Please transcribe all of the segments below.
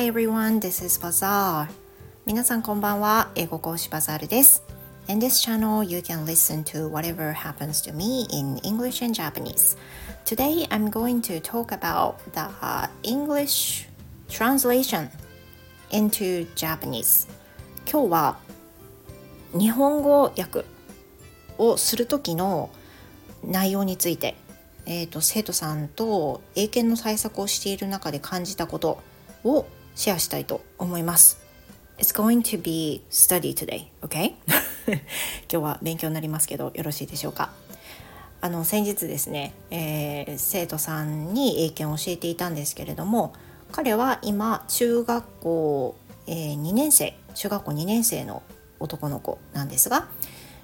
Hi everyone, this is Bazaar. 皆さんこんばんは。英語講師バザールです。In this channel, you can listen to whatever happens to me in English and Japanese. Today, I'm going to talk about the English translation into Japanese. 今日は日本語訳をする時の内容について、えーと、生徒さんと英検の対策をしている中で感じたことをシェアしたいと思います。It's going to be study today, okay? 今日は勉強になりますけどよろしいでしょうかあの先日ですね、えー、生徒さんに英検を教えていたんですけれども彼は今中学校、えー、2年生中学校2年生の男の子なんですが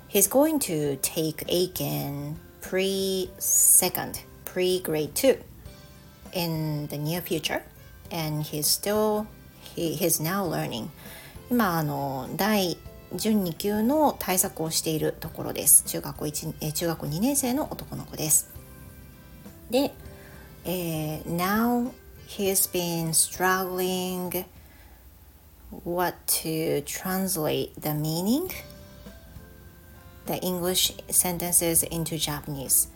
He's going to take Aiken pre-second, pre-grade 2 in the near future and he's still, he, he's now learning 今あの第準2級の対策をしているところです中学校1中学校2年生の男の子ですで、えー、Now he's been struggling what to translate the meaning the English sentences into Japanese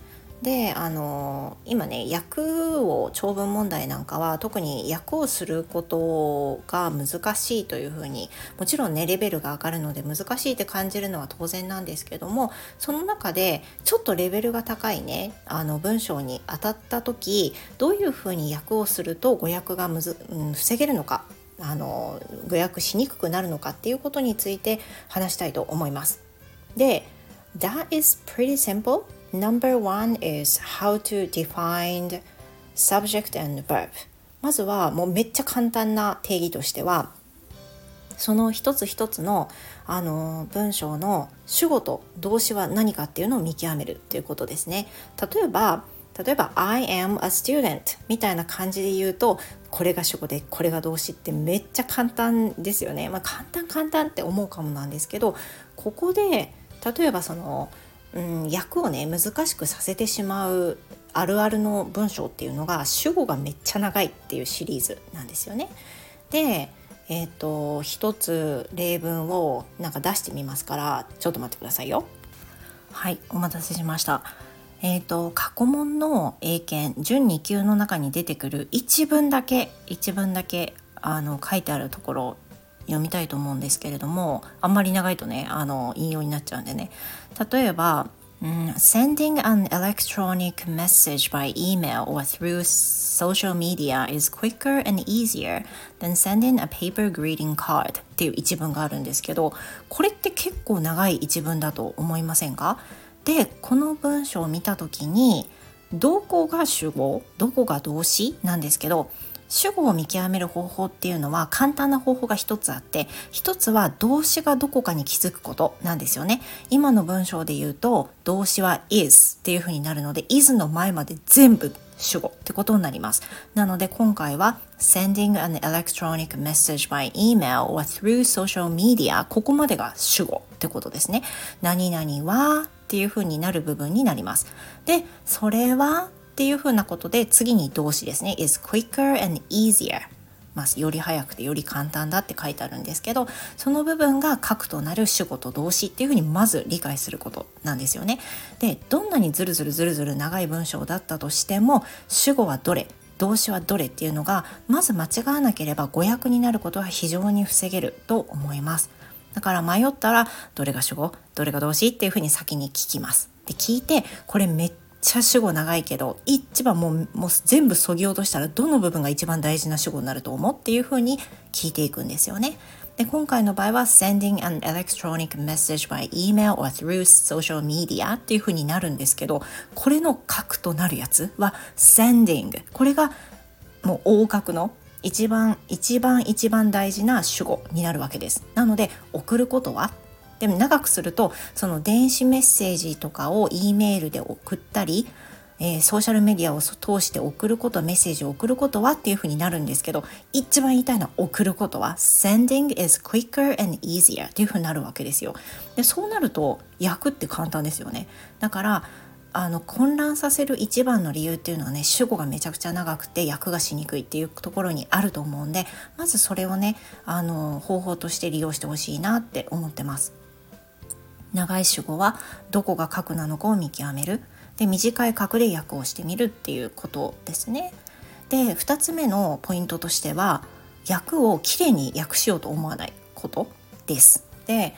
であの今ね訳を長文問題なんかは特に訳をすることが難しいというふうにもちろんねレベルが上がるので難しいって感じるのは当然なんですけどもその中でちょっとレベルが高いねあの文章に当たった時どういうふうに訳をすると語訳がむず、うん、防げるのかあの語訳しにくくなるのかっていうことについて話したいと思います。で That is pretty simple. Number one is how to define subject and verb. まずはもうめっちゃ簡単な定義としてはその一つ一つのあの文章の主語と動詞は何かっていうのを見極めるっていうことですね。例えば例えば I am a student みたいな感じで言うとこれが主語でこれが動詞ってめっちゃ簡単ですよね。まあ、簡単簡単って思うかもなんですけどここで例えばその、うん、訳をね難しくさせてしまうあるあるの文章っていうのが主語がめっちゃ長いっていうシリーズなんですよね。でえっ、ー、と一つ例文をなんか出してみますからちょっと待ってくださいよ。はいお待たせしました。え、ー、と過去問の英検準2級の中に出てくる一文だけ一文だけあの書いてあるところ読みたいと思うんですけれどもあんまり長いとねあの引用になっちゃうんでね例えば Sending an electronic message by email or through social media is quicker and easier than sending a paper greeting card っていう一文があるんですけどこれって結構長い一文だと思いませんかでこの文章を見た時にどこが主語どこが動詞なんですけど主語を見極める方法っていうのは簡単な方法が一つあって一つは動詞がどこかに気づくことなんですよね。今の文章で言うと動詞は is っていう風になるので is の前まで全部主語ってことになります。なので今回は sending an electronic message by email or through social media ここまでが主語ってことですね。何々はっていう風になる部分になります。でそれはっていうふうなことで次に動詞ですね is quicker and easier まあ、より早くてより簡単だって書いてあるんですけどその部分が核となる主語と動詞っていうふうにまず理解することなんですよね。でどんなにズルズルズルズル長い文章だったとしても主語はどれ動詞はどれっていうのがまず間違わなければ語訳になることは非常に防げると思います。だから迷ったらどれが主語どれが動詞っていうふうに先に聞きます。で聞いてこれめっちゃ主語長いけど一番もうもう全部そぎ落としたらどの部分が一番大事な主語になると思うっていうふうに聞いていくんですよね。で今回の場合は sending an electronic message by email or through social media っていうふうになるんですけどこれの核となるやつは sending これがもう大角の一番一番一番大事な主語になるわけですなので送ることはでも長くするとその電子メッセージとかを E メールで送ったり、えー、ソーシャルメディアを通して送ることメッセージを送ることはっていうふうになるんですけど一番言いたいのは送ることは Sending is quicker and easier っていうふうになるわけですよでそうなると訳って簡単ですよねだからあの混乱させる一番の理由っていうのはね主語がめちゃくちゃ長くて訳がしにくいっていうところにあると思うんでまずそれをねあの方法として利用してほしいなって思ってます。長い主語はどこが核なのかを見極めるで短い核で訳をしてみるっていうことですね。で2つ目のポイントとしては訳をきれいに訳しようと思わないことです。で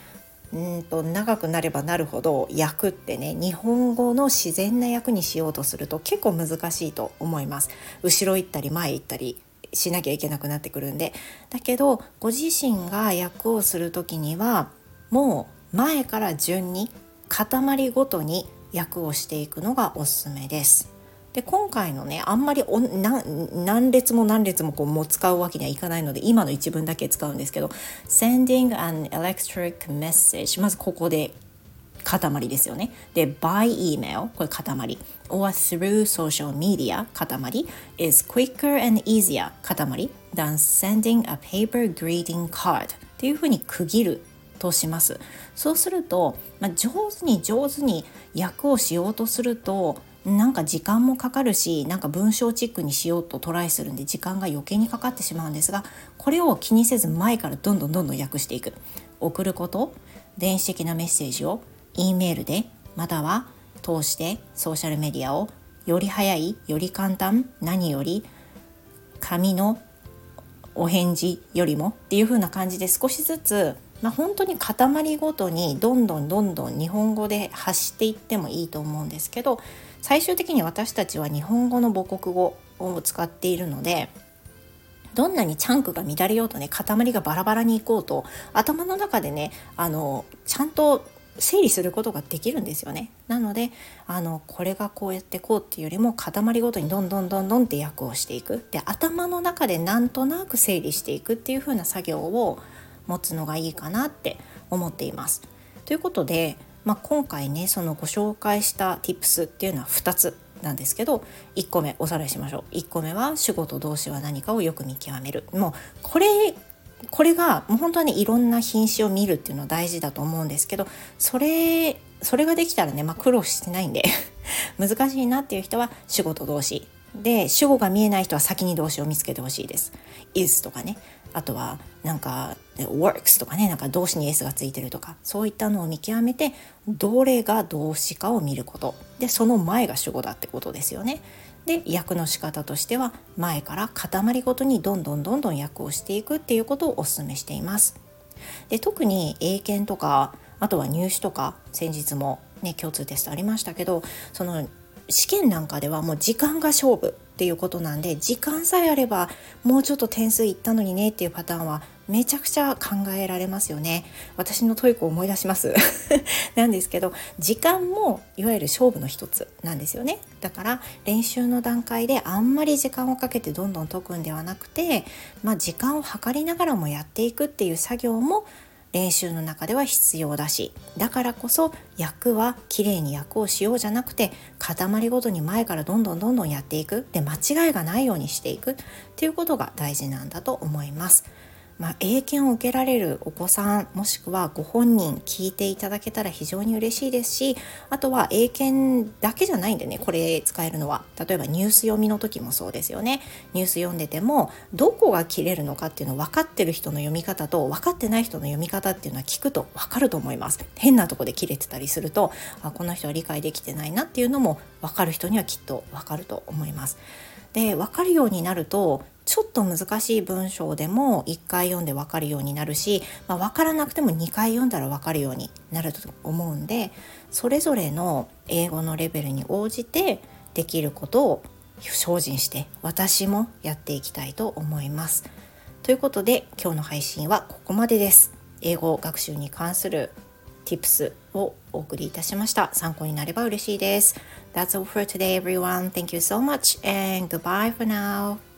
うんと長くなればなるほど訳ってね日本語の自然な訳にしようとすると結構難しいと思います後ろ行ったり前行ったりしなきゃいけなくなってくるんでだけどご自身が訳をする時にはもう前から順に塊ごとに訳をしていくのがおすすめですで今回のねあんまり何列も何列もこうも使うわけにはいかないので今の一文だけ使うんですけど Sending an electric message まずここで塊ですよね。で、by email これ塊 or through social media 塊 is quicker and easier 塊 than sending a paper greeting card っていうふうに区切るとします。そうすると、まあ、上手に上手に訳をしようとするとなんか時間もかかるしなんか文章チックにしようとトライするんで時間が余計にかかってしまうんですがこれを気にせず前からどんどんどんどん訳していく送ること電子的なメッセージを E メールでまたは通してソーシャルメディアをより早いより簡単何より紙のお返事よりもっていう風な感じで少しずつまあ、本当に塊ごとにどんどんどんどん日本語で発していってもいいと思うんですけど最終的に私たちは日本語の母国語を使っているのでどんなにチャンクが乱れようとね塊がバラバラにいこうと頭の中でねあのちゃんと整理することができるんですよね。なのであのこれがこうやってこうっていうよりも塊ごとにどんどんどんどんって訳をしていくで頭の中でなんとなく整理していくっていう風な作業を持つのがいいかなって思っています。ということで、まあ、今回ねそのご紹介した Tips っていうのは2つなんですけど1個目おさらいしましょう1個目は主語と動詞は何かをよく見極めるもうこれこれがもう本当はねいろんな品種を見るっていうのは大事だと思うんですけどそれそれができたらね、まあ、苦労してないんで 難しいなっていう人は主語と動詞で主語が見えない人は先に動詞を見つけてほしいです。is とかねあとはなんか works とかねなんか動詞に s がついてるとかそういったのを見極めてどれが動詞かを見ることでその前が主語だってことですよね。で訳の仕方としては前から塊ごとにどんどんどんどん訳をしていくっていうことをお勧めしています。で特に英検とかあとは入試とか先日もね共通テストありましたけどその試験なんかではもう時間が勝負っていうことなんで時間さえあればもうちょっと点数いったのにねっていうパターンはめちゃくちゃ考えられますよね。私の TOEIC を思い出します。なんですけど時間もいわゆる勝負の一つなんですよね。だから練習の段階であんまり時間をかけてどんどん解くんではなくてまあ時間を計りながらもやっていくっていう作業も練習の中では必要だしだからこそ役はきれいに役をしようじゃなくて塊ごとに前からどんどんどんどんやっていくで間違いがないようにしていくっていうことが大事なんだと思います。まあ、英検を受けられるお子さんもしくはご本人聞いていただけたら非常に嬉しいですしあとは英検だけじゃないんでねこれ使えるのは。例えばニュース読みの時もそうですよね。ニュース読んでてもどこが切れるのかっていうの分かってる人の読み方と分かってない人の読み方っていうのは聞くと分かると思います。変なとこで切れてたりするとあこの人は理解できてないなっていうのも分かる人にはきっと分かると思います。で分かるようになるとちょっと難しい文章でも1回読んで分かるようになるし、まあ、分からなくても2回読んだら分かるようになると思うんでそれぞれの英語のレベルに応じてできることを精進して私もやっていきたいと思います。ということで今日の配信はここまでです。英語学習に関する tips をお送りいたしました。参考になれば嬉しいです。That's all for today everyone. Thank you so much and goodbye for now.